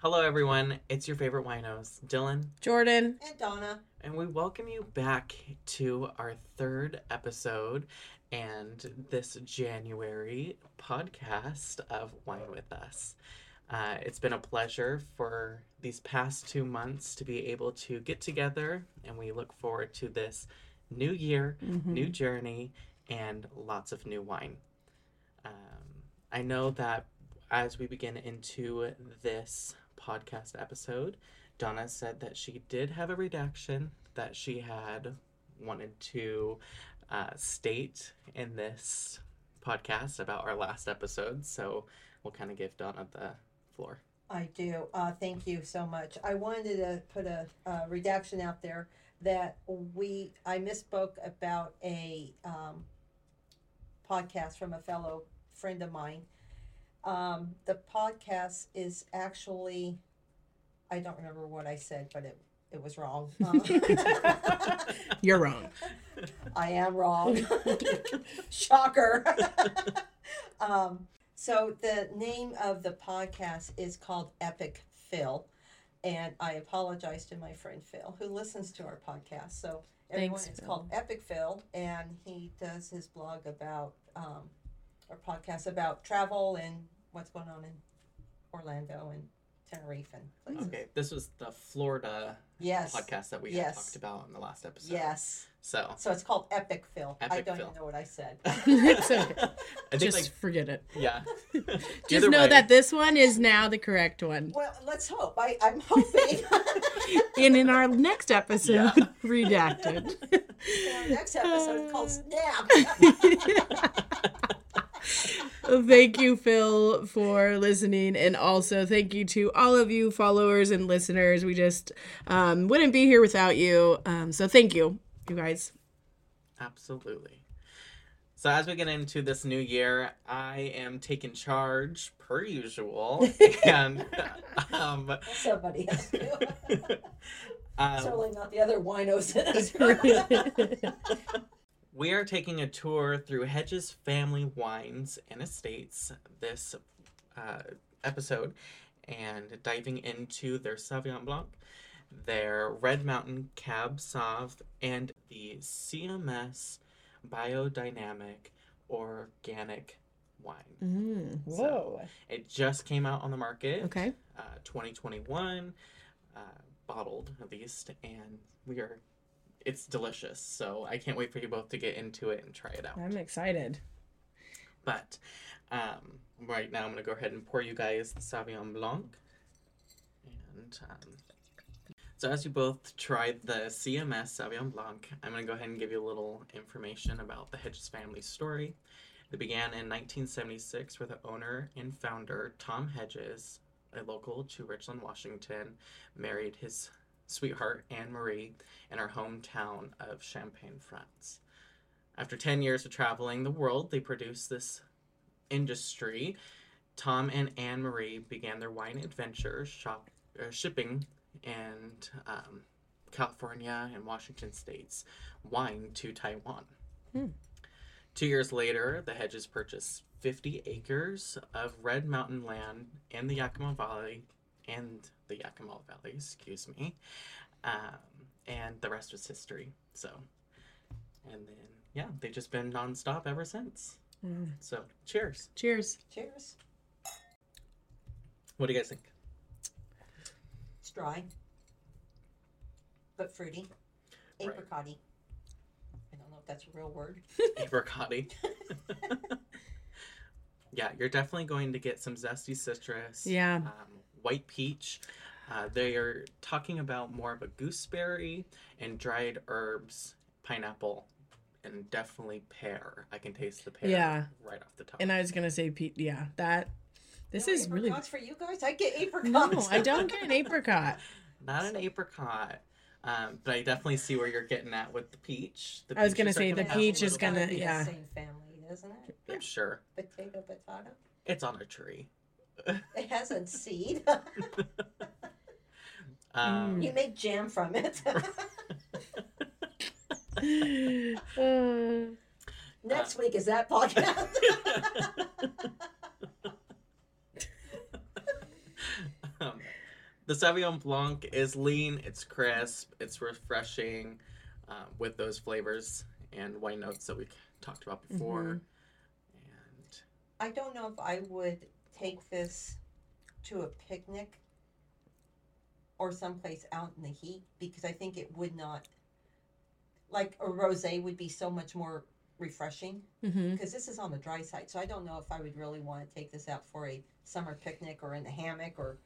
Hello, everyone. It's your favorite winos, Dylan, Jordan. And Donna. and we welcome you back to our third episode and this January podcast of Wine with Us. Uh, it's been a pleasure for these past two months to be able to get together, and we look forward to this new year, Mm-hmm. new journey, and lots of new wine. Um, I know that as we begin into this podcast episode, Donna said that she did have a redaction that she had wanted to uh, state in this podcast about our last episode. So we'll kind of give Donna the floor. I do. Uh, thank you so much. I wanted to put a, redaction out there that we I misspoke about a um, podcast from a fellow friend of mine. Um, the podcast is actually I don't remember what I said, but it it was wrong. Um, You're wrong. I am wrong. Shocker. um, so the name of the podcast is called Epic Phil, and I apologize to my friend Phil who listens to our podcast. So everyone, Thanks, it's Phil. called Epic Phil, and he does his blog about um, or podcast about travel and what's going on in Orlando and Tenerife and places. Okay, this was the Florida Yes. podcast that we Yes. had talked about in the last episode. Yes. So So it's called Epic Phil. I don't Phil. even know what I said. it's okay. I think Just like forget it. yeah. Just Either know way, that this one is now the correct one. Well, let's hope. I, I'm hoping And in our next episode, Yeah. redacted. our next episode is called Snap. Well, thank you, Phil, for listening. And also, thank you to all of you followers and listeners. We just um, wouldn't be here without you. Um, so, thank you, you guys. Absolutely. So as we get into this new year, I am taking charge per usual, and um, Somebody has to. um, Certainly not the other winos in us. we are taking a tour through Hedges Family Wines and Estates this uh, episode, and diving into their Sauvignon Blanc, their Red Mountain Cab Sauv, and the CMS Biodynamic Organic Wine. Mm, whoa. It just came out on the market, Okay. uh, 2021, uh, bottled at least, and we are. It's delicious, so I can't wait for you both to get into it and try it out. I'm excited. But um, right now, I'm gonna go ahead and pour you guys the Sauvignon Blanc, and um, so as you both tried the CMS Sauvignon Blanc, I'm gonna go ahead and give you a little information about the Hedges family story. It began in 1976 where the owner and founder Tom Hedges, a local to Richland, Washington, married his sweetheart Anne Marie in her hometown of Champagne, France. After 10 years of traveling the world, they produced this industry. Tom and Anne Marie began their wine adventures, shop, uh, shipping and um, California and Washington states wine to Taiwan. Hmm. Two years later, the Hedges purchased 50 acres of Red Mountain land in the Yakima Valley and the Yakima Valley, excuse me. Um, and the rest was history. So, and then, yeah, they've just been nonstop ever since. Mm. So, cheers. Cheers. Cheers. What do you guys think? It's dry, but fruity. Right. Apricotty. I don't know if that's a real word. Apricotty. yeah, you're definitely going to get some zesty citrus. Yeah. Um, white peach. Uh, they are talking about more of a gooseberry and dried herbs, pineapple, and definitely pear. I can taste the pear Yeah. right off the top. And I was going to say, Pete, yeah, that. This No is really. apricots for you guys. I get apricots. No, I don't get an apricot. Not an apricot. Um, but I definitely see where you're getting at with the peach. The I was gonna say the have a peach is gonna- yeah. The same family, isn't it? I'm sure. Potato, potato. It's on a tree. It has a seed. Um, you make jam from it. Uh, Next week is that podcast. um, the Sauvignon Blanc is lean, it's crisp, it's refreshing uh, with those flavors and wine notes that we talked about before. Mhm. And I don't know if I would take this to a picnic or someplace out in the heat because I think it would not like a rosé would be so much more refreshing Mm-hmm. because this is on the dry side. So I don't know if I would really want to take this out for a summer picnic or in the hammock or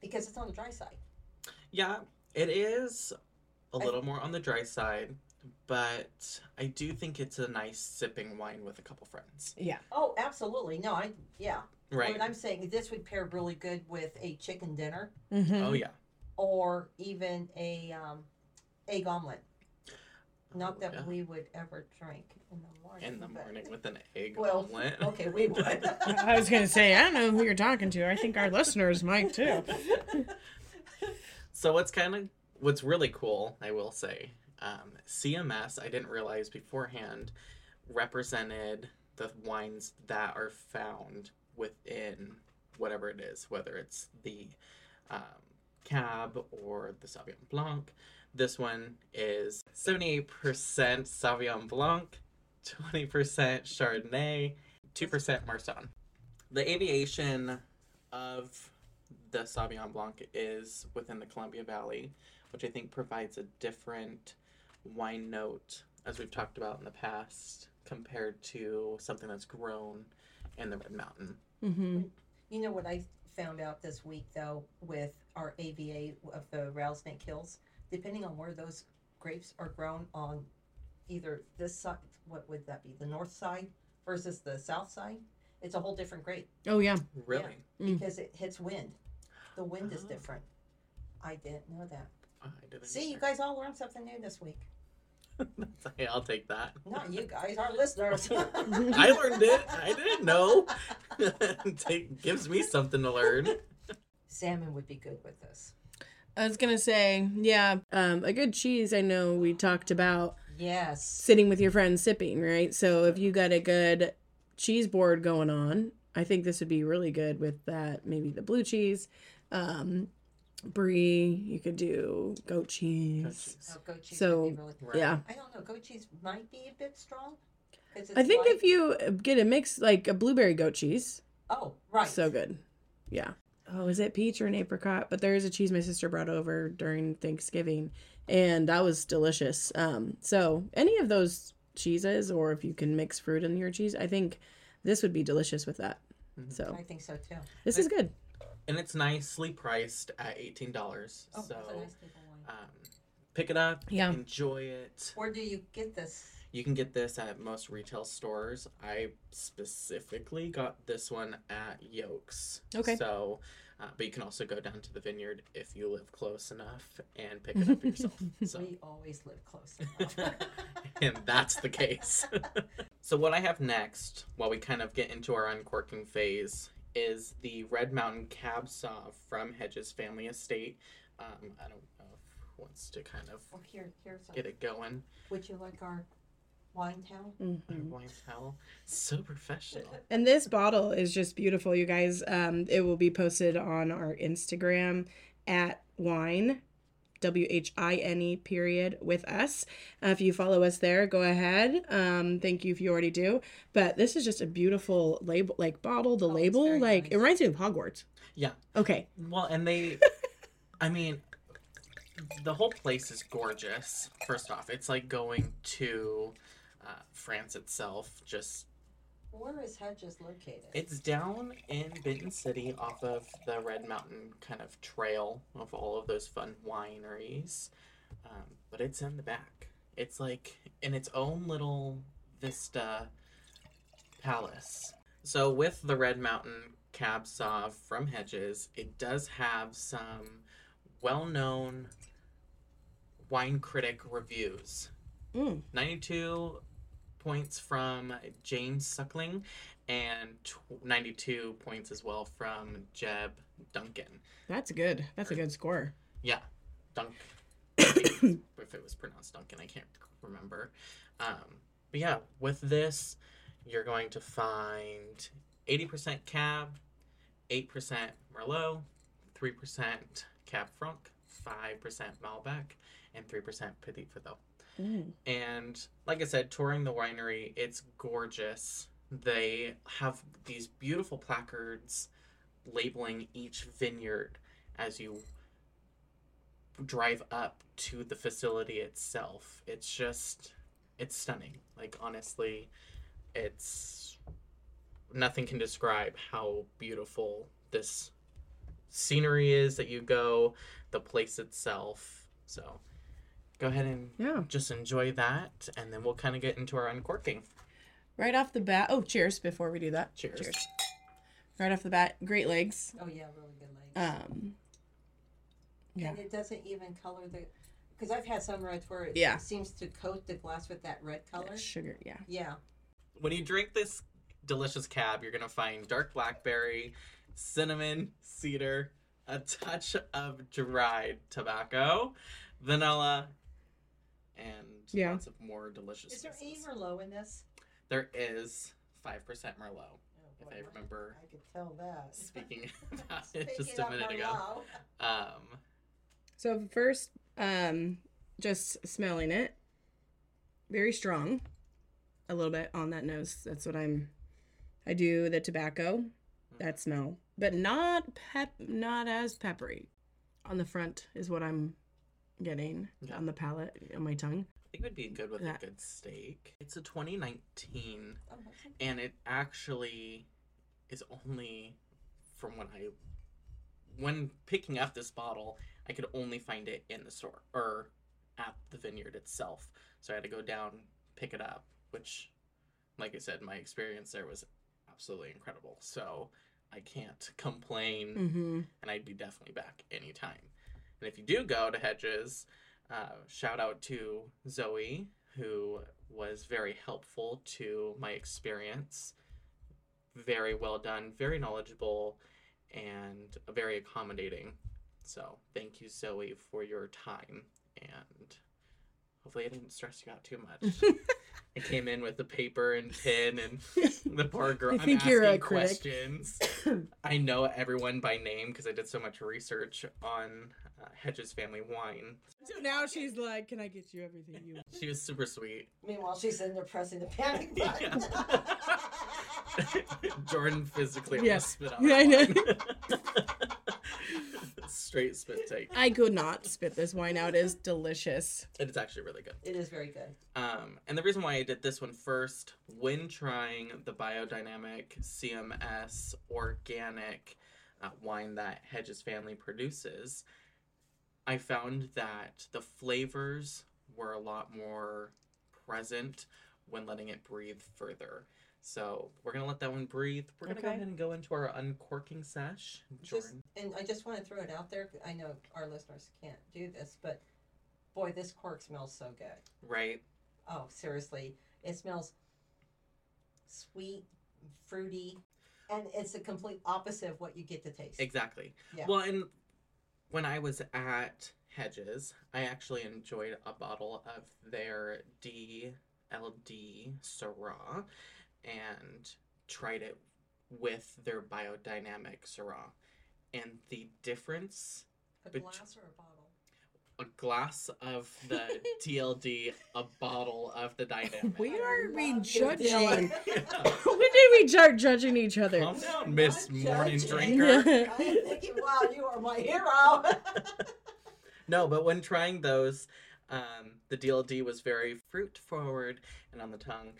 because it's on the dry side. yeah, it is a I- little more on the dry side, but I do think it's a nice sipping wine with a couple friends. Yeah. Oh, absolutely. No, I yeah. Right. What I'm saying this would pair really good with a chicken dinner Mm-hmm. Oh yeah. or even a um, egg omelet. Not Oh, that yeah. we would ever drink in the morning. in the but- morning with an egg Well, omelet. Okay, we would. I was gonna say I don't know who you're talking to. I think our listeners might too. So what's kind of what's really cool, I will say, um, CMS I didn't realize beforehand represented the wines that are found within whatever it is, whether it's the um, Cab or the Sauvignon Blanc. This one is 78% Sauvignon Blanc, 20% Chardonnay, 2% Marsanne. The aviation of the Sauvignon Blanc is within the Columbia Valley, which I think provides a different wine note, as we've talked about in the past, compared to something that's grown in the Red Mountain. Mm-hmm. you know what I found out this week though with our AVA of the Rattlesnake Hills, depending on where those grapes are grown on either this side, what would that be, the north side versus the south side, it's a whole different grape Oh yeah. Really? Mm. because it hits wind. The wind is Oh. different. I didn't know that. I didn't See, you guys all learned something new this week. Hey, I'll take that. Not you guys, our listeners. I learned it. I didn't know. Take, gives me something to learn. Salmon would be good with this. I was gonna say, yeah, um, a good cheese. I know we talked about Yes. sitting with your friends sipping, right? So if you got a good cheese board going on, I think this would be really good with that. Maybe the blue cheese, um, brie. You could do goat cheese. Goat cheese. Oh, goat cheese So, really Yeah, I don't know. Goat cheese might be a bit strong. I think light. if you get a mix like a blueberry goat cheese, Oh, right. so good. Yeah. Oh, is it peach or an apricot? But there is a cheese my sister brought over during Thanksgiving, and that was delicious. Um, so any of those cheeses, or if you can mix fruit in your cheese, I think this would be delicious with that. Mhm. So I think so too. this is good. And it's nicely priced at eighteen dollars. Oh, so that's a nice um, pick it up. Yeah. Enjoy it. Where do you get this? You can get this at most retail stores. I specifically got this one at Yokes. Okay. So, uh, but you can also go down to the vineyard if you live close enough and pick it up yourself. So, We always live close enough. and that's the case. so, what I have next, while we kind of get into our uncorking phase, is the Red Mountain Cab Sauv from Hedges Family Estate. Um, I don't know if who wants to kind of well, here, here's. A, get it going. would you like our wine towel? Mhm. Wine towel. So professional. And this bottle is just beautiful, you guys. Um, it will be posted on our Instagram at wine, W H I N E period with us. Uh, if you follow us there, go ahead. Um, thank you if you already do. But this is just a beautiful label, like bottle. The Oh, label, like nice. it reminds me of Hogwarts. Yeah. Okay. Well, and they, I mean, the whole place is gorgeous. First off, it's like going to uh, France itself. Just Where is Hedges located? it's down in Benton City, off of the Red Mountain kind of trail of all of those fun wineries. Um, but it's in the back. It's like in its own little vista palace. So with the Red Mountain Cab Sauv from Hedges, it does have some well-known wine critic reviews. Mm. 92 points from James Suckling and tw- 92 points as well from Jeb Dunnuck. That's good. That's a good score. Yeah, Dunk. If it was pronounced Duncan, I can't remember. Um, but yeah, with this, you're going to find 80% Cab, 8% Merlot, 3% Cab Franc, 5% Malbec, and 3% Petit Verdot. Mm. And like I said, touring the winery, it's gorgeous. They have these beautiful placards labeling each vineyard as you drive up to the facility itself. It's just, it's stunning. Like, honestly, it's nothing can describe how beautiful this scenery is that you go, the place itself. So, go ahead and Yeah. just enjoy that, and then we'll kind of get into our uncorking. Right off the bat. Oh, cheers before we do that. Cheers. Right off the bat, great legs. Oh yeah, really good legs. Um, yeah. And it doesn't even color the, because I've had some reds where it Yeah. seems to coat the glass with that red color. Sugar, yeah. Yeah. When you drink this delicious cab, you're gonna find dark blackberry, cinnamon, cedar, a touch of dried tobacco, vanilla, and Yeah. lots of more delicious. Is there any Merlot in this? There is five percent Merlot. Oh, If I remember I could tell that. speaking about it just a minute ago. Um, So first, um, just smelling it, very strong, a little bit on that nose. That's what I'm. I do the tobacco, that smell, but not pep, not as peppery. On the front is what I'm getting Yeah. on the palate, on my tongue. I think it would be good with That- a good steak. It's a 2019 Oh, and it actually is only from when I when picking up this bottle, I could only find it in the store or at the vineyard itself. So I had to go down, pick it up, which like I said, my experience there was absolutely incredible. So I can't complain Mm-hmm. and I'd be definitely back anytime. And if you do go to Hedges, uh, shout out to Zoe, who was very helpful to my experience. Very well done, very knowledgeable, and very accommodating. So thank you, Zoe, for your time. And hopefully, I didn't stress you out too much. I came in with the paper and pen, and the poor girl. I think I'm you're a asking critic. questions. I know everyone by name because I did so much research on uh, Hedges Family Wine. So now she's like, "Can I get you everything you want?" She was super sweet. Meanwhile, she's in there pressing the panic button. Jordan physically Yeah. almost spit out. Yeah, I her know. wine. Straight spit take. I could not spit this wine out. It's delicious. It is actually really good. it is very good. Um, and the reason why I did this one first, when trying the biodynamic CMS organic uh, wine that Hedges family produces, I found that the flavors were a lot more present when letting it breathe further. So we're gonna let that one breathe. We're gonna go ahead and go into our uncorking sesh. Just, and I just want to throw it out there. I know our listeners can't do this, but boy, this cork smells so good. right? Oh, seriously, it smells sweet, fruity, and it's the complete opposite of what you get to taste. Exactly. Yeah. Well, and when I was at Hedges, I actually enjoyed a bottle of their DLD Syrah and tried it with their biodynamic Syrah. And the difference, a but- glass or a bottle? a glass of the DLD, a bottle of the dynamic. We are love rejudging. Dylan. when did we start judging each other? Calm down, Miss I'm Morning judging. Drinker. I'm thinking, wow, you are my hero. No, but when trying those, um, the DLD was very fruit forward and on the tongue,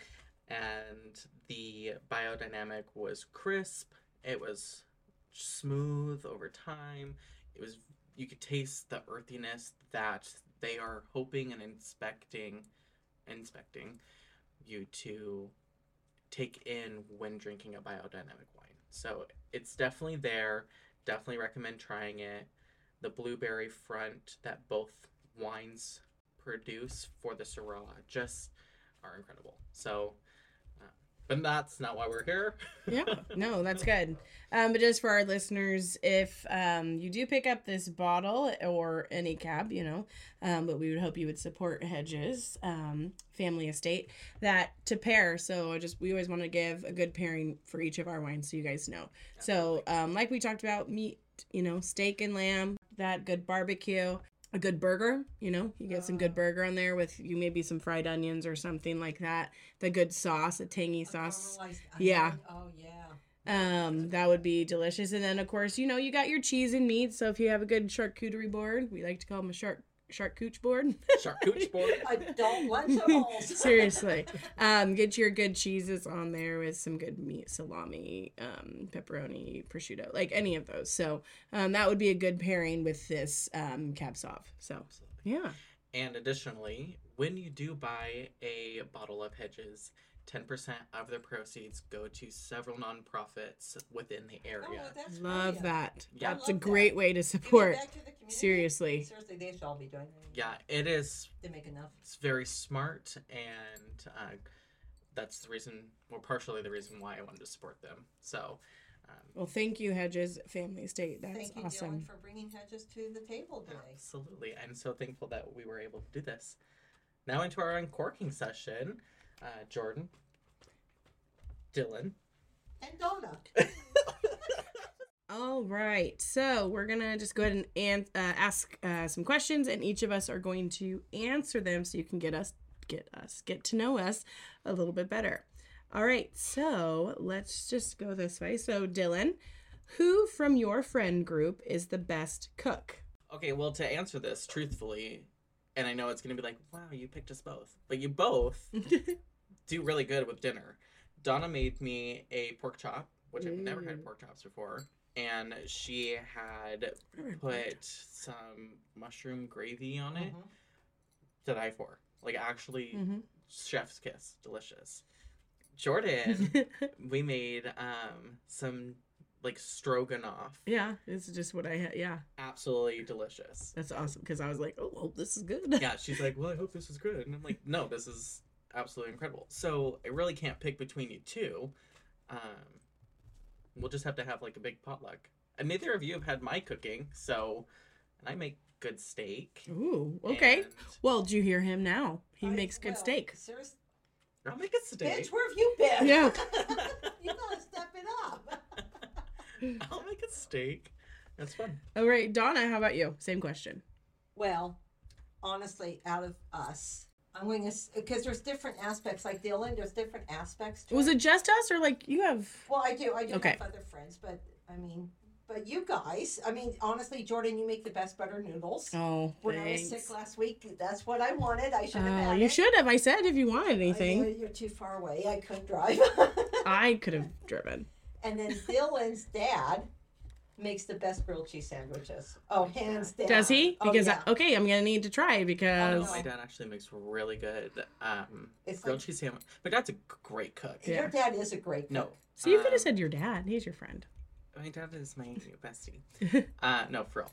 and the biodynamic was crisp. It was smooth over time. It was you could taste the earthiness that they are hoping and inspecting, inspecting you to take in when drinking a biodynamic wine. So it's definitely there. Definitely recommend trying it the blueberry front that both wines produce for the Syrah just are incredible. So, but that's not why we're here. yeah, no, that's good. Um, but just for our listeners, if um, you do pick up this bottle or any cab, you know, um, but we would hope you would support Hedges um, Family Estate that to pair. So I just we always want to give a good pairing for each of our wines, so you guys know. So um, like we talked about, meat you know, steak and lamb, that good barbecue, a good burger, you know, you get some good burger on there with you maybe some fried onions or something like that. The good sauce, a tangy sauce. Yeah. Oh yeah. Um, that would be delicious. And then of course, you know, you got your cheese and meat. So if you have a good charcuterie board, we like to call them a shark charcuterie board. Shark Charcuterie board. Adult Lunchables. Seriously. Um, get your good cheeses on there with some good meat, salami, um, pepperoni, prosciutto, like any of those. So um, that would be a good pairing with this um, cab sauv. So yeah. And additionally, when you do buy a bottle of Hedges, 10% of the proceeds go to several nonprofits within the Oh, area. well, that's Love brilliant. that. Yeah. That's a Love that. great way to support. back to the community. Seriously. Seriously, they should all be doing that. yeah, it is They make enough. it's very smart and uh, that's the reason well partially the reason why i wanted to support them so um, Well, thank you, Hedges Family Estate. That's Thank you, awesome. Dylan, for bringing Hedges to the table today. absolutely i'm so thankful that we were able to do this now into our uncorking session uh, jordan dylan And Donna. All right. So we're going to just go ahead and an- uh, ask uh, some questions, and each of us are going to answer them so you can get us, get us, get to know us a little bit better. All right. So let's just go this way. So, Dylan, who from your friend group is the best cook? okay well to answer this truthfully and i know it's going to be like wow you picked us both but you both do really good with dinner. Donna made me a pork chop, which I've never had Mm. pork chops before, and she had put some mushroom gravy on it. Mhm. To die for, like actually Mhm. chef's kiss, delicious. Jordan, we made um some like stroganoff, yeah, this is just what I had. Yeah, absolutely delicious. that's awesome because I was like, oh, well, this is good. yeah, she's like, well, I hope this is good. And I'm like, no, this is absolutely incredible. So I really can't pick between you two. Um, we'll just have to have like a big potluck. And neither of you have had my cooking, so and I make good steak. Ooh, okay. and Well, do you hear him now? He I- makes good well, steak. Seriously, I'll make a steak. bitch, where have you been? Yeah. you gotta step it up. I'll make a steak. That's fun. All right, Donna, how about you? Same question. Well, honestly, out of us, I'm going to because there's different aspects. Like Dylan, there's different aspects. To Was it just us or like you have? Well, I do. I do Okay. have other friends, but I mean, but you guys. I mean, honestly, Jordan, you make the best butter noodles. Oh, when I was thanks. sick last week, that's what I wanted. I should have Oh, had you it. should have. I said if you wanted I- anything, you're too far away. I couldn't drive. I could have driven. and then Dylan's dad makes the best grilled cheese sandwiches. Oh, hands down. Does he? Oh, Because yeah. I, okay, I'm gonna need to try because Oh, My dad actually makes really good um, It's grilled like- cheese sandwich. My dad's a great cook. Yeah. Your dad is a great cook. No. so you could um, have said your dad. He's your friend. My dad is my bestie. uh, no, for real.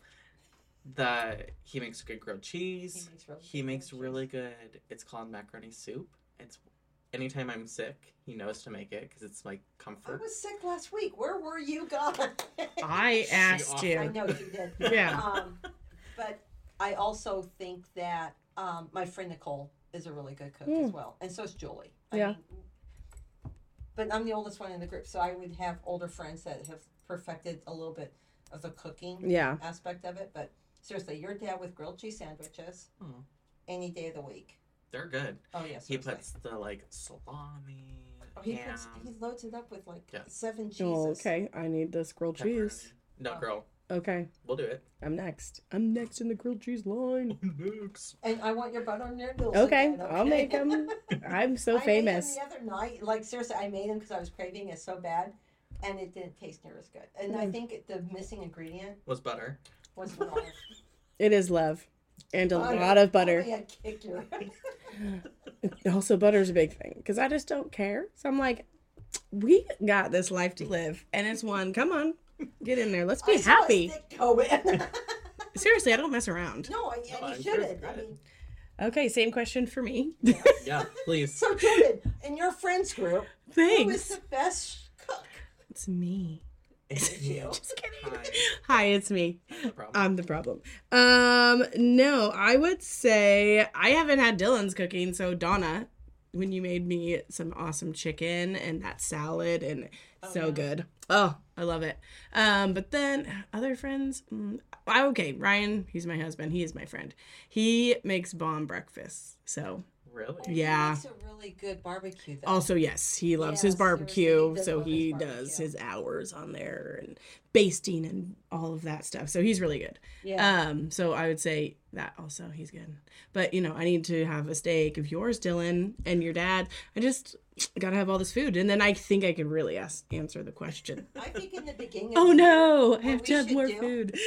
The he makes good grilled cheese. He makes really He makes grilled really good. It's called macaroni soup. It's anytime I'm sick, he knows to make it because it's my comfort. I was sick last week. Where were you gone? I asked you. I know you did. Yeah. Um, but I also think that um, my friend Nicole is a really good cook as Mm. well, and so is Julie. I Yeah. mean, but I'm the oldest one in the group, so I would have older friends that have perfected a little bit of the cooking Yeah. aspect of it. But seriously, your dad with grilled cheese sandwiches Oh, any day of the week. They're good. Oh yes, He puts the like salami, Oh, he ham, puts, he loads it up with like Yeah. seven cheeses. Oh, okay. I need this grilled cheese. pepperoni. No, Oh. girl, Okay, we'll do it. I'm next. I'm next in the grilled cheese line. Next. And I want your butter noodles. Okay, again, okay? I'll make 'em. I'm so I famous. Made them the other night, like seriously, I made them because I was craving it so bad, and it didn't taste near as good. And I Mm. think the missing ingredient Was butter. was love. It is love, and a oh, Butter. lot of butter. Oh, yeah, kick. Also, butter's a big thing because I just don't care. So I'm like, we got this life to live, and it's one. Come on, get in there. Let's be I happy. stick go in. Seriously, I don't mess around. no, I, No, and you sure shouldn't. I mean, Okay, same question for me. Yeah, please. so Jordan, in your friends group, who is the best cook? It's me. It's you. Just kidding. Hi. Hi, it's me. No problem. I'm the problem. Um, no, I would say I haven't had Dylan's cooking. So Donna, when you made me some awesome chicken and that salad and Oh, so yeah. good. Oh, I love it. Um, but then other friends, mm, okay, Ryan, he's my husband. He is my friend. He makes bomb breakfasts. So Really? Yeah. It's a really good barbecue. Though. also yes, he loves his Yeah, seriously, barbecue. he does So love his he barbecue. does his hours on there and basting and all of that stuff. So he's really good. yeah. Um, so I would say that also he's good. But you know, I need to have a steak of yours, Dylan, and your dad. I just gotta have all this food, and then I think I can really ask answer the question. I think in the beginning. Oh the no, year, I have to have more do food.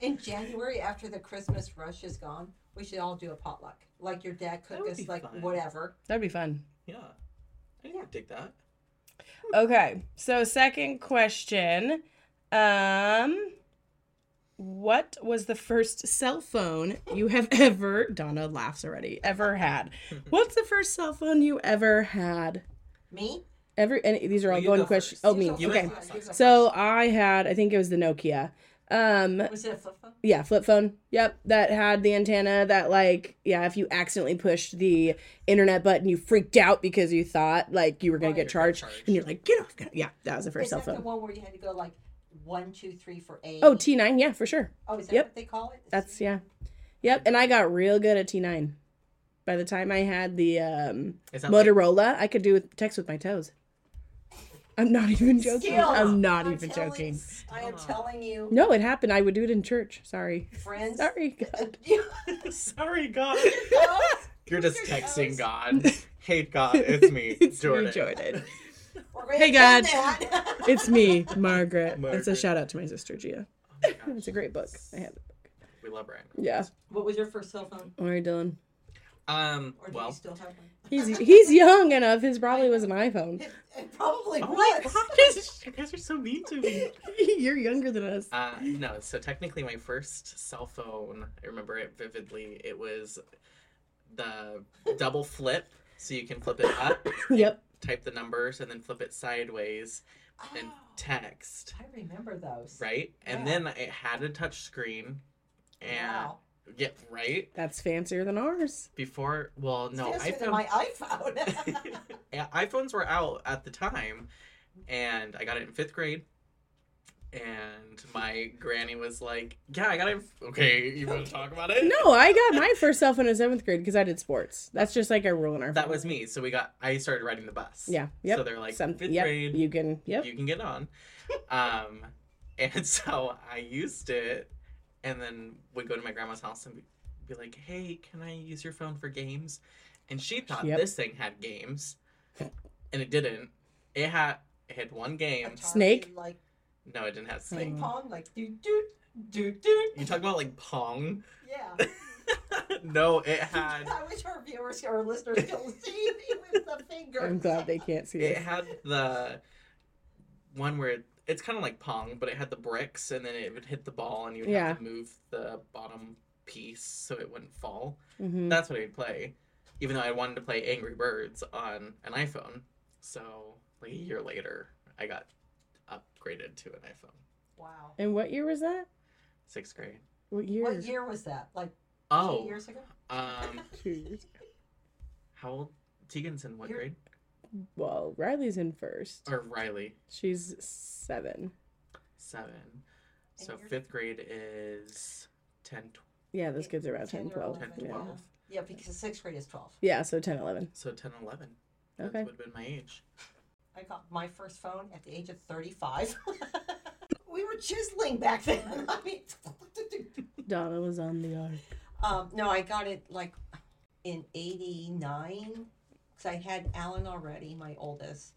In January, after the Christmas rush is gone, we should all do a potluck. Like your dad cook us like fun. whatever. That'd be fun. Yeah. I can dig that. Okay, so second question. Um what was the first cell phone you have ever Donna laughs already ever had? What's the first cell phone you ever had? Me? Every and these are all Well, going go questions. first. Oh, me. You go Okay. went first. last You time. go So. I had, I think it was the Nokia. Um, was it a flip phone? yeah, flip phone. Yep, that had the antenna that like, yeah, if you accidentally pushed the internet button, you freaked out because you thought like you were gonna Right. get charged, Charged. and you're like, get off. get off." Yeah, that was the first is cell that the one where you had to go like one, two, three for eight? Oh, T9, yeah, for sure. Oh, is that yep. what they call it? That's yeah, yep. And I got real good at T9. By the time I had the um, Is that like- Motorola, I could do with text with my toes. I'm not even joking. Skills. I'm not I'm even telling- joking. I am telling you, No, it happened. I would do it in church. Sorry. friends. Sorry. God. You- Sorry, God. Girls, You're just texting? God. Hey, God, it's me, It's Jordan. me, Jordan. Hey, God. It's me, Margaret. It's a shout out to my sister Gia. Oh my. It's a great book. I have it. We love Ryan. Yeah. what was your first cell phone? All right, Dylan. Um, Or do well, you still have one? He's he's young enough. His probably was an iPhone. It, it probably oh my was. you guys are so mean to me. You're younger than us. Uh, no, so technically, my first cell phone, I remember it vividly. It was the double flip, so you can flip it up, Yep. type the numbers, and then flip it sideways and Oh, text, I remember those. right? And Yeah. then it had a touch screen, and Wow. Yeah, right That's fancier than ours. before. Well, It's no, faster than iPhone. my iPhone. yeah, iPhones were out at the time, and I got it in fifth grade. And my granny was like, "Yeah, I got it." Okay, you want to talk about it? No, I got my first cell phone in seventh grade because I did sports. That's just like a rule in our. That family. was me. So we got. I started riding the bus. Yeah. Yep. So they're like Some- fifth yep, grade. You can. Yep. You can get on. Um, and so I used it, and then we'd go to my grandma's house and be, be like, "Hey, can I use your phone for games?" And she thought Yep. this thing had games, and it didn't. It had it had one game. Atari, Snake? Like No, it didn't have snake. ping Mm. pong, like do do do do. You talk about like Pong? Yeah. no, it had I wish our viewers or listeners could see me with the finger. I'm glad they can't see it it. had the one where it, it's kind of like Pong, but it had the bricks, and then it would hit the ball, and you would Yeah. have to move the bottom piece so it wouldn't fall. hmm That's what I'd play, even though I wanted to play Angry Birds on an iPhone. So like a year later, I got upgraded to an iPhone. Wow. And what year was that? Sixth grade. What year? What year was that? Like Oh, two years ago? um, Two years. Ago. How old? Tegan's in what You're- grade? Well, Riley's in first. Or Riley? She's seven. Seven. So fifth grade is 10, tw- Yeah, those kids are about 10, 10 12. 10, Yeah. 12. Yeah, because sixth grade is twelve. yeah, so 10, 11. So 10, 11. That Okay. would have been my age. I got my first phone at the age of thirty-five. we were chiseling back then. I mean, Donna was on the arc. um, no, I got it like in '89 because I had Alan already, my oldest,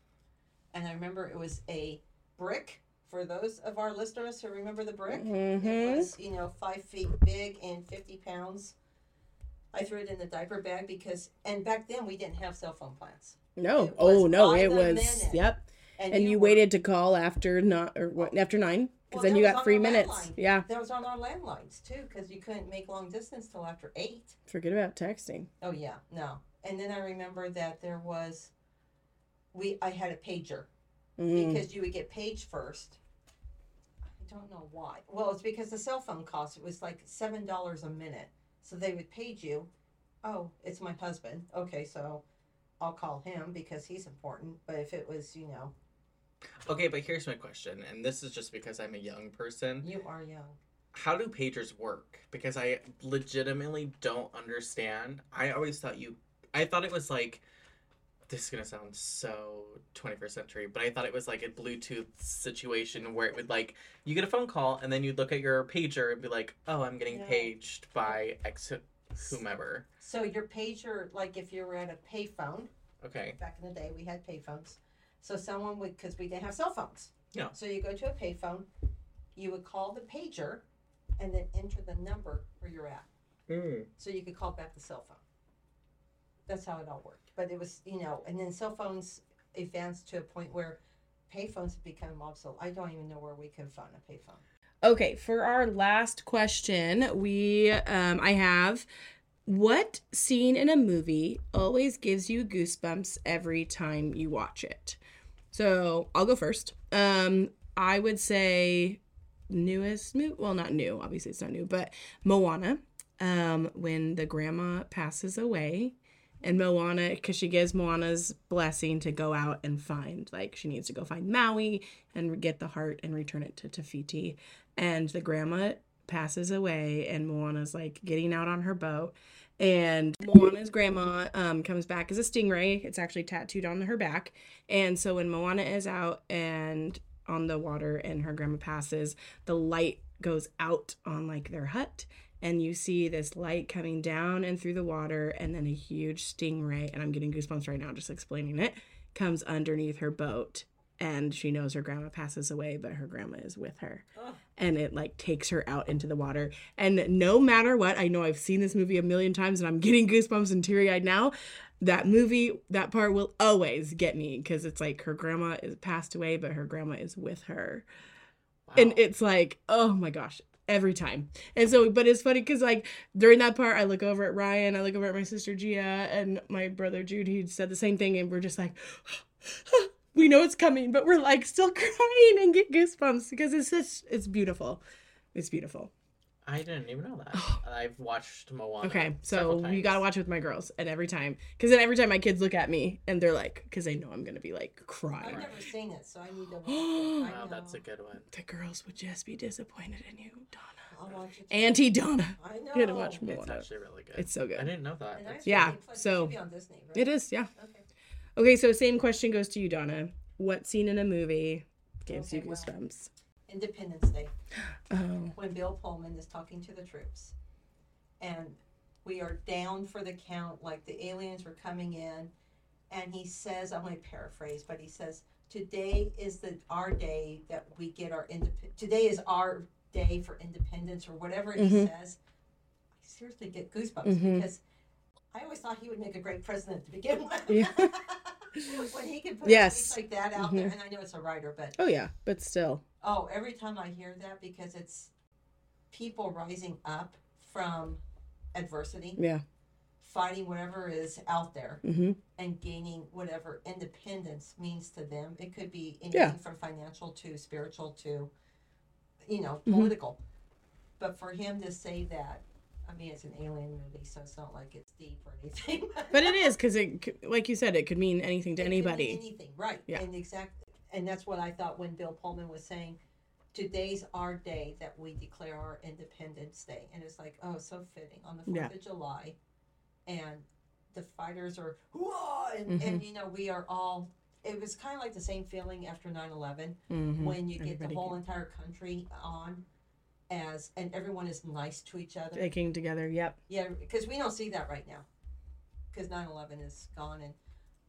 and I remember it was a brick. For those of our listeners who remember the brick, Mm-hmm. it was you know five feet big and 50 pounds. I threw it in the diaper bag because, and back then we didn't have cell phone plans. No. Oh, no. It was. minute. Yep. And you, were- waited to call after not or what after nine because Well, then you got three minutes. landline. Yeah. That was on our landlines too, because you couldn't make long distance till after eight. Forget about texting. Oh yeah, no. And then I remember that there was, we I had a pager Mm. because you would get paged first. I don't know why. Well, it's because the cell phone cost. It was like seven dollars a minute, so they would page you. Oh, it's my husband. Okay, so I'll call him because he's important. But if it was, you know, Okay, but here's my question, and this is just because I'm a young person. You are young. How do pagers work? Because I legitimately don't understand. I always thought you. I thought it was like. This is gonna sound so 21st century, but I thought it was like a Bluetooth situation where it would like you get a phone call and then you'd look at your pager and be like, "Oh, I'm getting No. paged by X whomever." So your pager, like if you were at a payphone, Okay. back in the day, we had payphones. So someone would, because we didn't have cell phones. Yeah. So you go to a payphone, you would call the pager, and then enter the number where you're at. Mm. So you could call back the cell phone. That's how it all worked. But it was, you know, and then cell phones advanced to a point where payphones have become obsolete. I don't even know where we can find a payphone. Okay, for our last question, we um I have what scene in a movie always gives you goosebumps every time you watch it? So, I'll go first. Um I would say newest movie, well not new, obviously it's not new, but Moana. Um when the grandma passes away and Moana because she gives Moana's blessing to go out and find like she needs to go find Maui and get the heart and return it to Te Fiti. And the grandma passes away and Moana's like getting out on her boat. And Moana's grandma um, comes back as a stingray. It's actually tattooed on her back. And so when Moana is out and on the water and her grandma passes the light goes out on like their hut and you see this light coming down and through the water and then a huge stingray and I'm getting goosebumps right now just explaining it comes underneath her boat and she knows her grandma passes away but her grandma is with her Oh. and it like takes her out into the water. And no matter what, I know I've seen this movie a million times and I'm getting goosebumps and teary eyed now. That movie, that part will always get me because it's like her grandma is passed away, but her grandma is with her. Wow. And it's like, oh my gosh, every time. And so, but it's funny because like during that part, I look over at Ryan, I look over at my sister Gia, and my brother Jude, he said the same thing. And we're just like, we know it's coming, but we're like still crying and get goosebumps because it's just, it's beautiful. It's beautiful. I didn't even know that. I've watched Moana. Okay, several so you gotta watch it with my girls, and every time, because then every time my kids look at me and they're like, because they know I'm gonna be like crying. I've never seen it, so I need to watch it. I Wow, that's a good one. The girls would just be disappointed in you, Donna. I'll watch it. Auntie Donna. I know. You gotta watch It's actually really good. It's so good. I didn't know that. And That's- Yeah, plus it so- should be on Disney, right? It is, yeah. Okay. Okay, so same question goes to you, Donna. What scene in a movie gives Okay, you well. goosebumps? Independence Day. Oh, when Bill Pullman is talking to the troops. And we are down for the count, like the aliens were coming in. And he says, I'm going to paraphrase, but he says, Today is the our day that we get our independence. Today is our day for independence, or whatever he Mhm. says. I seriously get goosebumps Mhm. because I always thought he would make a great president to begin with. Yeah. when he can put Yes. like that out there, and I know it's a writer, but oh yeah, but still, Oh, every time I hear that because it's people rising up from adversity, yeah. fighting whatever is out there, Mm-hmm. and gaining whatever independence means to them. It could be anything Yeah. from financial to spiritual to, you know, Mhm. political. But for him to say that, I mean, it's an alien movie, so it's not like it's deep or anything. But it is because it, like you said, it could mean anything to It could mean anybody. anything, right? Yeah. And exact, and that's what I thought when Bill Pullman was saying, "Today's our day that we declare our Independence Day," and it's like, oh, so fitting on the Fourth Yeah. of July, and the fighters are whoa, and, Mm-hmm. and you know we are all. It was kind of like the same feeling after 9-11 Mhm. when you get Everybody the whole entire country on as and everyone is nice to each other. Taking together, yep. Yeah, because we don't see that right now, because 9-11 is gone, and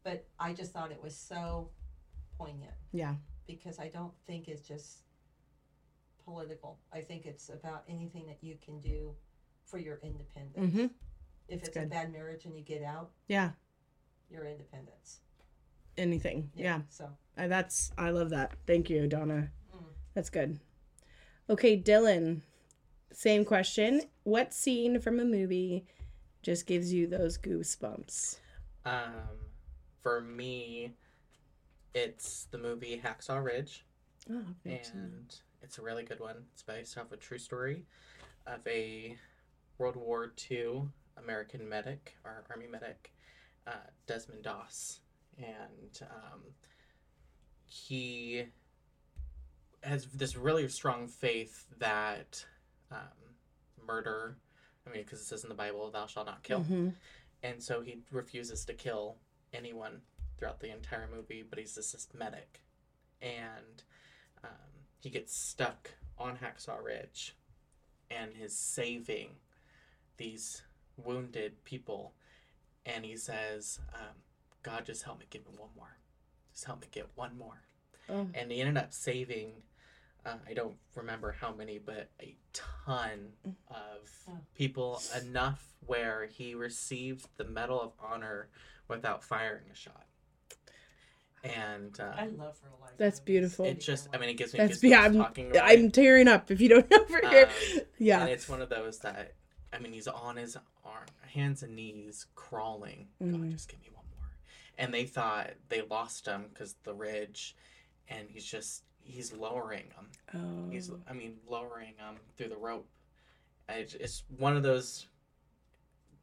but I just thought it was so poignant. Yeah. Because I don't think it's just political. I think it's about anything that you can do for your independence. Mm-hmm. If That's it's a bad marriage and you get out, Yeah. your independence. Anything. Yeah. So Uh, that's I love that. Thank you, Donna. Mm. That's good. Okay, Dylan. Same question. What scene from a movie just gives you those goosebumps? Um, for me, it's the movie Hacksaw Ridge, Oh, I've never seen that. and it's a really good one. It's based off a true story of a World War II American medic or Army medic, uh, Desmond Doss, and um, he has this really strong faith that um, murder, I mean, because it says in the Bible, thou shalt not kill. Mhm. And so he refuses to kill anyone throughout the entire movie, but he's a systematic. And um, he gets stuck on Hacksaw Ridge and is saving these wounded people. And he says, um, God, just help me give me one more. Just help me get one more. Oh. And he ended up saving, uh, I don't remember how many, but a ton of Oh. people, enough where he received the Medal of Honor without firing a shot. And uh, I love real life. That's movies. beautiful. it just, I mean, it gives me That's goosebumps yeah. I'm, talking about I'm tearing up. If you don't know for here, Um, yeah. And it's one of those that, I mean, he's on his arm, hands and knees, crawling. God, Mhm. just give me one more. And they thought they lost him because the ridge, and he's just he's lowering them. Oh. He's, I mean, lowering them through the rope. It's, it's one of those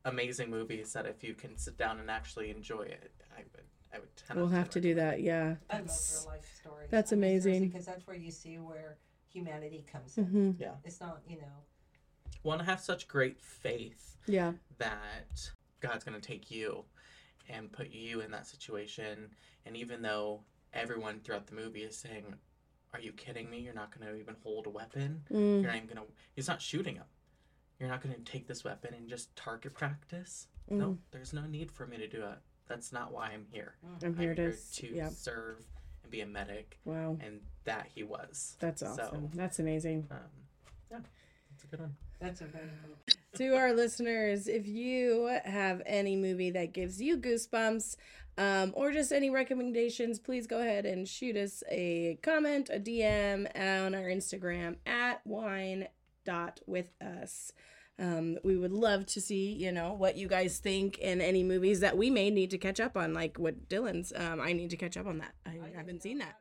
amazing movies that if you can sit down and actually enjoy it, I would, I would. tend We'll have to do that. Yeah. I love That's- real life stories. that's I mean, amazing. because that's where you see where humanity comes in. hmm It's not, you know. Want to have such great faith Yeah. that God's going to take you and put you in that situation. And even though everyone throughout the movie is saying, Are you kidding me? You're not going to even hold a weapon. Mm. You're not even going to, he's not shooting him. You're not going to take this weapon and just target practice. Mm. No, there's no need for me to do it. That's not why I'm here. I'm here I'm to. here s- to Yeah. serve and be a medic. Wow. And that he was. That's So- awesome. That's amazing. Um, yeah, that's a good one. That's a very good to our listeners, if you have any movie that gives you goosebumps um, or just any recommendations, please go ahead and shoot us a comment, a DM on our Instagram at wine dot with us. Um, we would love to see, you know, what you guys think and any movies that we may need to catch up on, like what Dylan's. Um, I need to catch up on that. I, I haven't seen that.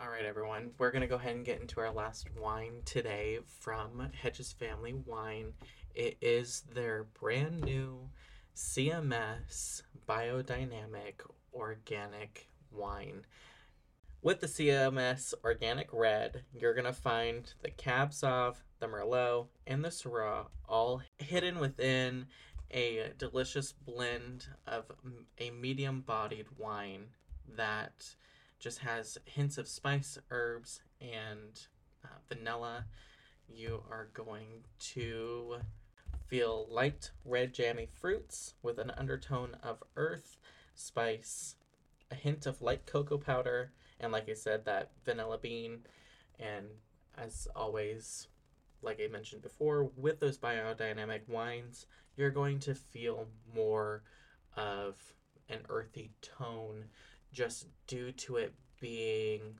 All right, everyone. We're going to go ahead and get into our last wine today from Hedges Family Wine. It is their brand new CMS Biodynamic Organic Wine. With the CMS Organic Red, you're going to find the Cab Sauv, the Merlot, and the Syrah all hidden within a delicious blend of a medium bodied wine that just has hints of spice, herbs, and uh, vanilla. You are going to feel light red jammy fruits with an undertone of earth, spice, a hint of light cocoa powder, and like I said, that vanilla bean. And as always, like I mentioned before, with those biodynamic wines, you're going to feel more of an earthy tone just due to it being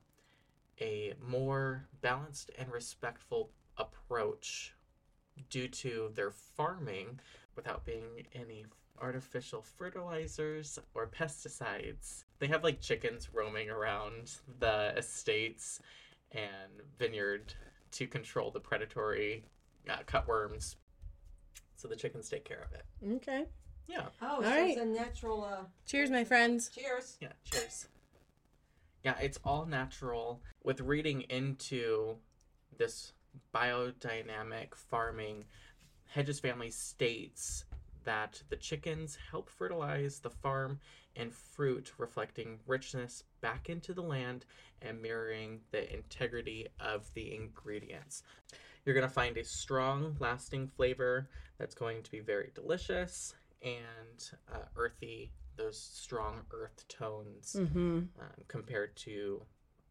a more balanced and respectful approach due to their farming without being any artificial fertilizers or pesticides. They have like chickens roaming around the estates and vineyard to control the predatory uh, cutworms. So the chickens take care of it. Okay. Yeah. Oh, All so right. it's a natural. Uh, Cheers, my friends. cheers. Yeah, cheers. Yeah, it's all natural. With reading into this biodynamic farming, Hedges family states that the chickens help fertilize the farm and fruit, reflecting richness back into the land and mirroring the integrity of the ingredients. You're going to find a strong, lasting flavor that's going to be very delicious and uh, earthy, those strong earth tones Mm-hmm. um, compared to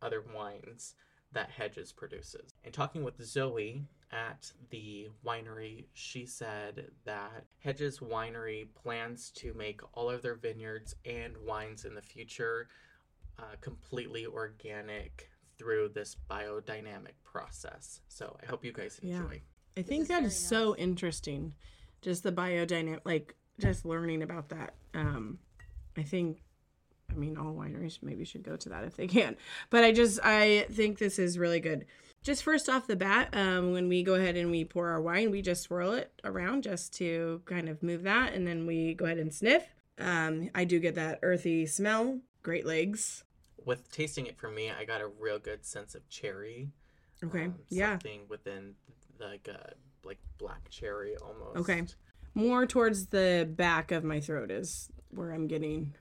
other wines that Hedges produces. And talking with Zoe at the winery, she said that Hedges Winery plans to make all of their vineyards and wines in the future uh, completely organic through this biodynamic process. So I hope you guys Yeah. enjoy. I think is that very so interesting. Just the biodynamic, like just learning about that. Um, I think, I mean, all wineries maybe should go to that if they can. But I just, I think this is really good. Just first off the bat, um, when we go ahead and we pour our wine, we just swirl it around just to kind of move that, and then we go ahead and sniff. Um, I do get that earthy smell. Great legs. with tasting it for me, I got a real good sense of cherry. Okay. um, yeah. Something within like a like black cherry almost. Okay. More towards the back of my throat is where I'm getting.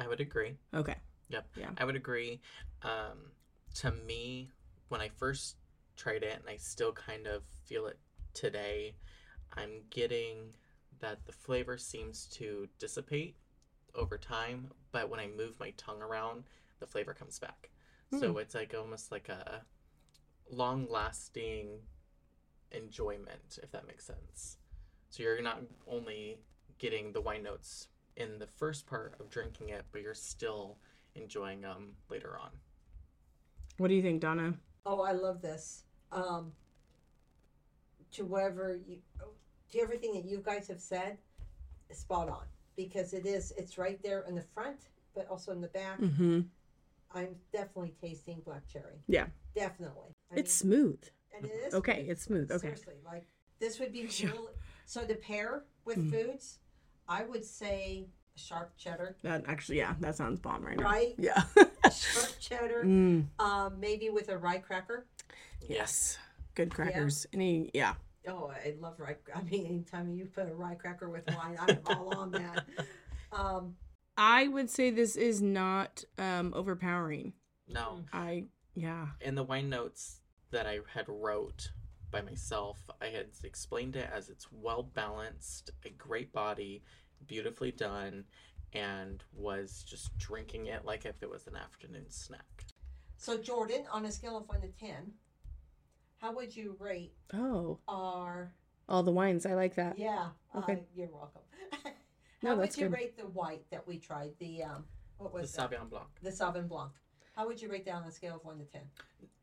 I would agree. Okay. Yep. Yeah. I would agree. Um, to me, when I first tried it, and I still kind of feel it today, I'm getting that the flavor seems to dissipate over time, but when I move my tongue around, the flavor comes back. So it's like almost like a long lasting enjoyment, if that makes sense. So you're not only getting the wine notes in the first part of drinking it, but you're still enjoying them later on. What do you think, Donna? Oh, I love this. Um, to whatever you, to everything that you guys have said, spot on because it is. It's right there in the front, but also in the back. Mm-hmm. I'm definitely tasting black cherry. Yeah. definitely. I It's mean, smooth. and it is Okay, it's smooth. Okay. Seriously, like this would be Yeah. really. So to pair with Mhm. foods, I would say sharp cheddar, That actually, yeah, that sounds bomb right now. right? Yeah. sharp cheddar, mm, um, maybe with a rye cracker. yes. Good crackers. Any, yeah. Oh, I love rye. I mean, anytime you put a rye cracker with wine, I'm all on that. Um, I would say this is not um overpowering. No, I, yeah. And the wine notes that I had wrote by myself, I had explained it as it's well balanced, a great body, beautifully done, and was just drinking it like if it was an afternoon snack. so Jordan, on a scale of one to ten, how would you rate Oh, our? all the wines. I like that. Yeah. Okay. Uh, you're welcome. No, how would you good. rate the white that we tried? The um, what The was that? Sauvignon Blanc. The Sauvignon Blanc. How would you rate that on a scale of one to ten?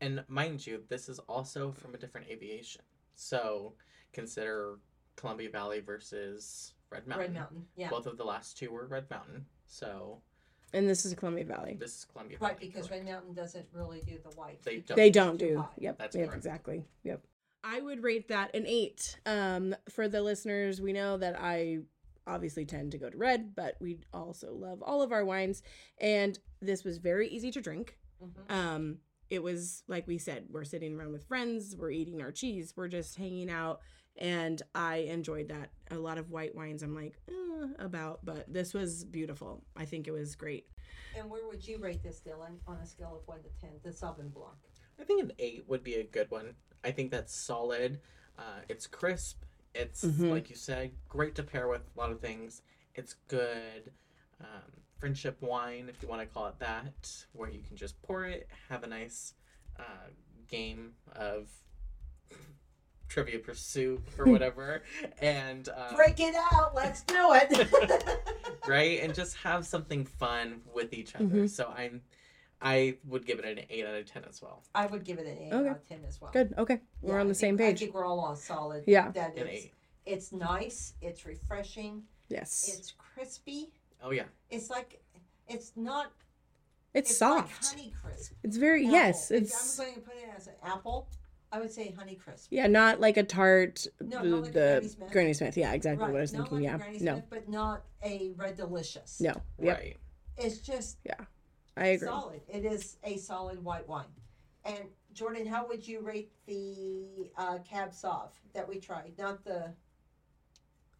And mind you, this is also from a different appellation. So consider Columbia Valley versus Red Mountain. Red Mountain. Yeah. Both of the last two were Red Mountain. So And this is Columbia Valley. this is Columbia Valley. Right, because correct. Red Mountain doesn't really do the white. They don't. They don't do. high. Yep. That's yep. correct. Exactly. Yep. I would rate that an eight. Um, for the listeners, we know that I obviously tend to go to red, but we also love all of our wines, and this was very easy to drink. Mhm. Um, it was like we said, we're sitting around with friends, we're eating our cheese, we're just hanging out, and I enjoyed that. A lot of white wines, I'm like eh, about, but this was beautiful. I think it was great. And where would you rate this, Dylan, on a scale of one to ten? The Sauvignon Blanc. I think an eight would be a good one. I think that's solid. Uh, it's crisp. It's Mhm. like you said, great to pair with a lot of things. It's good. Um, friendship wine, if you want to call it that, where you can just pour it, have a nice uh, game of trivia pursuit or whatever, and uh, Break it out. Let's do it. right, and just have something fun with each other. Mhm. So I'm, I would give it an eight out of ten as well. I would give it an eight Okay. out of ten as well. Good. Okay, we're Yeah, on I the same think- I think we're all on solid. Yeah. That An it's, eight. it's nice. It's refreshing. Yes, It's crispy. Oh yeah. It's like it's not. it's, It's soft. like honey crisp. It's very apple. yes. If It's I'm going to put it as an apple, I would say honey crisp. yeah, not like a tart. No, the not like the Granny Smith. Granny Smith. Yeah, exactly right. what I was not thinking. like yeah, a Granny no, Smith, but not a red delicious. no. Yep, Right. It's just I agree. solid. It is a solid white wine. And Jordan, how would you rate the uh, Cab Sauv that we tried? Not the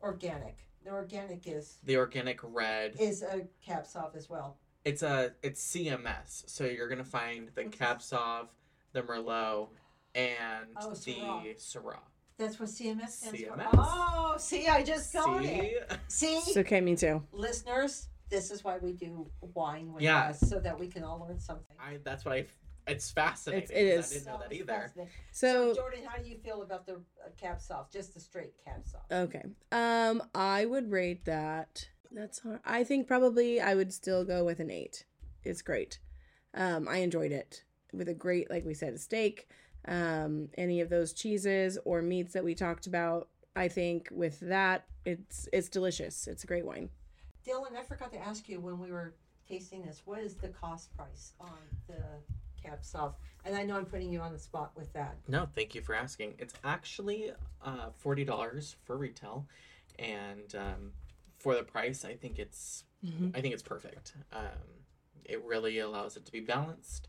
organic. The organic is The organic red. is a Cab Sauv as well. It's a it's CMS. So you're gonna find the What's Cab Sauv, the Merlot, and Oh, the Syrah. Syrah. That's what CMS stands for. CMS. Oh, see, I just got it. See? See, It's okay. Me too. listeners, this is why we do wine with Yeah. us, so that we can all learn something. I that's what I. It's fascinating. It's- it 'cause is. I didn't know So that either. fascinating. So Jordan, how do you feel about the uh, Cab Sauv? Just the straight Cab Sauv. okay. Um, I would rate that. That's hard. I think probably I would still go with an eight. It's great. Um, I enjoyed it with a great, like we said, a steak. Um, any of those cheeses or meats that we talked about. I think with that, it's it's delicious. It's a great wine. Dylan, I forgot to ask you when we were tasting this. What is the cost price on the Cab Sauv? And I know I'm putting you on the spot with that. No, thank you for asking. It's actually uh, forty dollars for retail, and um, for the price, I think it's Mhm. I think it's perfect. Um, it really allows it to be balanced.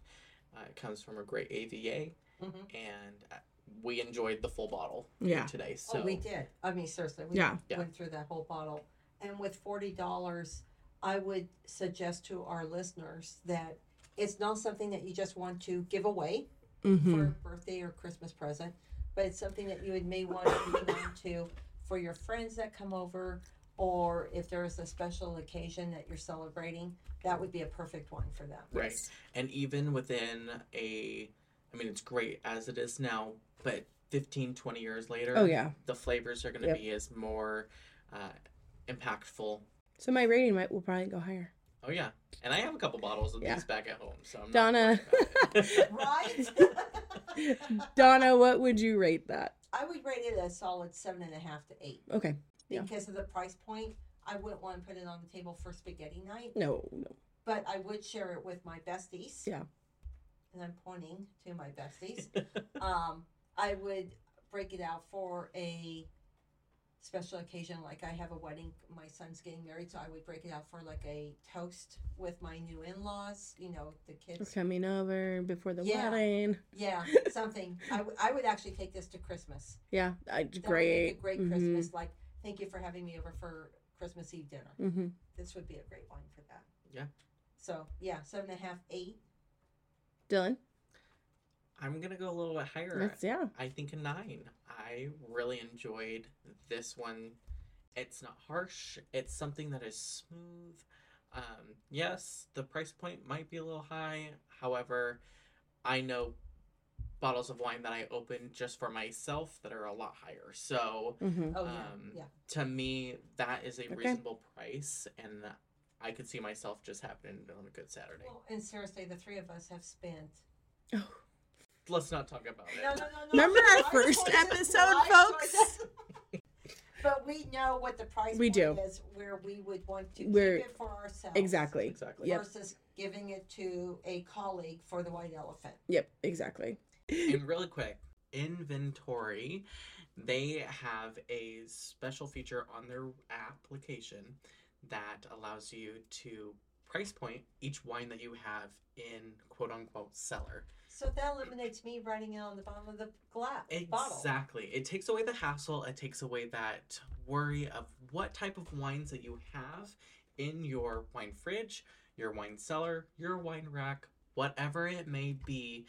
Uh, it comes from a great AVA, Mhm. and uh, we enjoyed the full bottle Yeah. today. So Oh, we did. I mean, seriously, we Yeah. Yeah. went through that whole bottle. And with forty dollars, I would suggest to our listeners that it's not something that you just want to give away Mm-hmm. for a birthday or Christmas present, but it's something that you would may want to hang on to for your friends that come over, or if there is a special occasion that you're celebrating, that would be a perfect one for them. Right. And even within a, I mean, it's great as it is now, but 15, 20 years later, Oh yeah. the flavors are going to Yep. be as more uh, impactful. So my rating might will probably go higher. Oh, yeah. And I have a couple bottles of Yeah. these back at home. So I'm Donna. worried about it. Right? Donna, what would you rate that? I would rate it a solid seven and a half to eight. Okay. Yeah. because of the price point. I wouldn't want to put it on the table for spaghetti night, No, no. but I would share it with my besties. Yeah. And I'm pointing to my besties. um, I would break it out for a special occasion, like I have a wedding. My son's getting married, so I would break it out for like a toast with my new in-laws. You know, the kids. coming over before the Yeah. wedding. Yeah, something. I, w- I would actually take this to Christmas. Yeah, I That would great. a great Mhm. Christmas. Like, thank you for having me over for Christmas Eve dinner. Mm-hmm. this would be a great wine for that. Yeah. So yeah, seven and a half, eight. Dylan, I'm going to go a little bit higher. that's yeah. I think a nine. I really enjoyed this one. It's not harsh. It's something that is smooth. Um, yes, the price point might be a little high. However, I know bottles of wine that I open just for myself that are a lot higher. So Mm-hmm. Oh Um, yeah, to me, that is a Okay. reasonable price, and I could see myself just happening on a good Saturday. Well, and seriously, the three of us have spent. Let's not talk about it. No, no, no, no. Remember our Our first episode, folks? but we know what the price We point do. is, where we would want to We're- keep it for ourselves. Exactly. Exactly. Yep. Versus giving it to a colleague for the white elephant. Yep. Exactly. And really quick, InVintory, they have a special feature on their application that allows you to price point each wine that you have in quote unquote cellar. So that eliminates me writing it on the bottom of the glass bottle. Exactly. It takes away the hassle. It takes away that worry of what type of wines that you have in your wine fridge, your wine cellar, your wine rack, whatever it may be.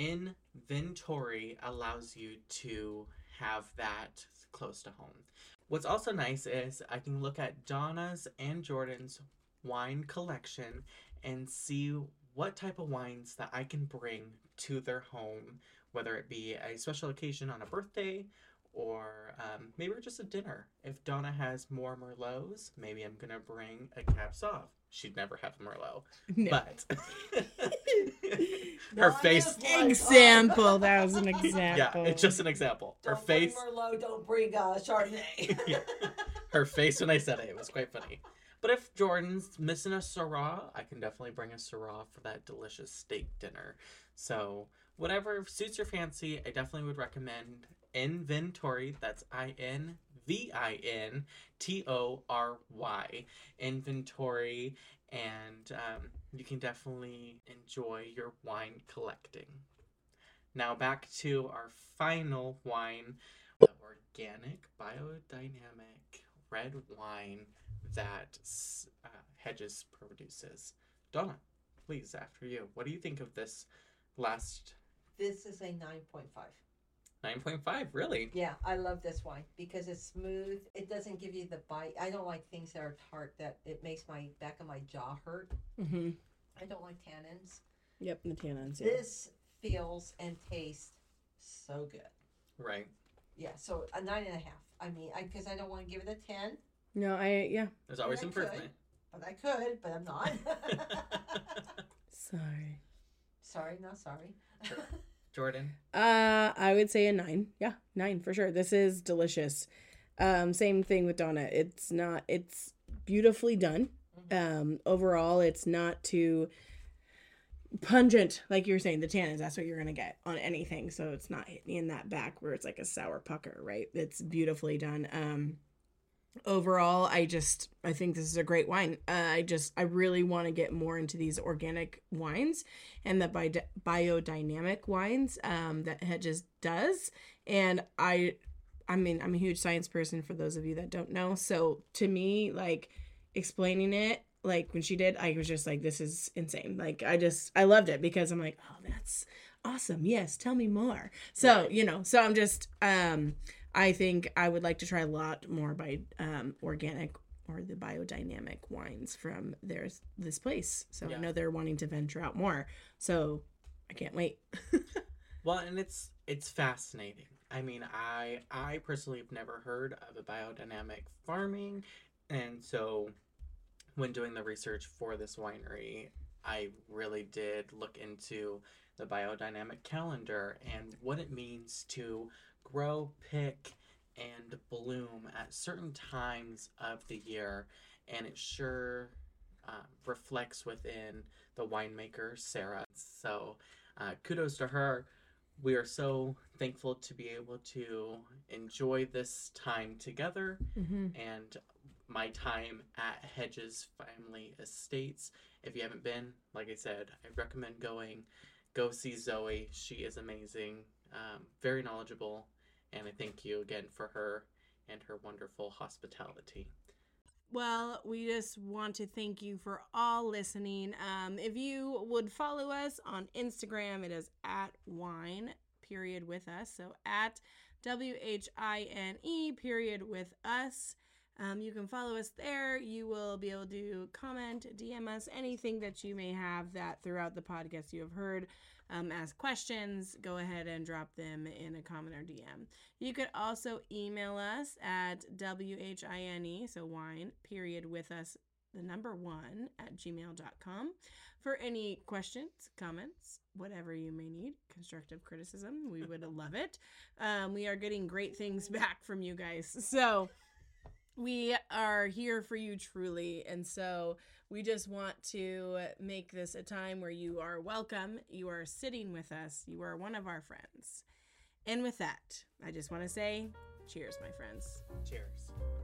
InVintory allows you to have that close to home. What's also nice is I can look at Donna's and Jordan's wine collection and see what type of wines that I can bring to their home, whether it be a special occasion on a birthday or um, maybe just a dinner. If Donna has more Merlots, maybe I'm gonna bring a Cab Sauv. She'd never have a Merlot, No. but her Donna's face. example. That was an example. Yeah, example. it's just an example. Her Don't face. bring Merlot. Don't bring uh, Chardonnay. Yeah. her face when I said it. It was quite funny. But if Jordan's missing a Syrah, I can definitely bring a Syrah for that delicious steak dinner. So whatever suits your fancy, I definitely would recommend InVintory. That's I N V I N T O R Y. InVintory, and um, you can definitely enjoy your wine collecting. Now back to our final wine organic, biodynamic red wine that uh, Hedges produces. Donna, please, after you. What do you think of this last this is a nine point five. 9.5? Really? Yeah, I love this wine because it's smooth. It doesn't give you the bite. I don't like things that are tart that it makes my back of my jaw hurt. Mm-hmm. I don't like tannins. Yep. The tannins. Yeah. This feels and tastes so good. Right. Yeah, so a nine and a half. I mean, I because I don't want to give it a ten, No, I yeah. There's always I could. improvement. but I could, but I'm not. Sorry. sorry, not sorry. Jordan? Uh, I would say a nine. Yeah, nine for sure. This is delicious. Um, same thing with Donna. It's not. It's beautifully done. Um, overall, it's not too pungent, like you were saying. The tannins. That's what you're gonna get on anything. So it's not hitting in that back where it's like a sour pucker, right? It's beautifully done. Um, overall i just i think this is a great wine. Uh, i just i really want to get more into these organic wines and the bi- biodynamic wines um, that hedges does. And i i mean i'm a huge science person for those of you that don't know. So to me like explaining it like when she did i was just like this is insane. Like i just i loved it because i'm like oh that's awesome. Yes tell me more. So you know so i'm just um i think i would like to try a lot more by um organic or the biodynamic wines from there's this place so Yeah. i know they're wanting to venture out more so i can't wait Well, and it's it's fascinating. I mean, I I personally have never heard of a biodynamic farming, and so when doing the research for this winery, I really did look into the biodynamic calendar and what it means to grow, pick, and bloom at certain times of the year, and it sure uh, reflects within the winemaker Sarah. So uh, kudos to her we are so thankful to be able to enjoy this time together mm-hmm. and my time at Hedges Family Estates. If you haven't been, like I said, I recommend going. Go see Zoe. She is amazing, um, very knowledgeable, and I thank you again for her and her wonderful hospitality. Well, we just want to thank you for all listening. Um, if you would follow us on Instagram, it is at wine period with us. So at W H I N E period with us. Um, you can follow us there. You will be able to comment, DM us anything that you may have that throughout the podcast you have heard. Um, ask questions, go ahead and drop them in a comment or DM. You could also email us at WHINE, so wine, period, with us, the number one, at gmail.com for any questions, comments, whatever you may need, constructive criticism. We would love it. Um, we are getting great things back from you guys. So we are here for you truly. And so we just want to make this a time where you are welcome. You are sitting with us. You are one of our friends. And with that, I just want to say cheers, my friends. Cheers.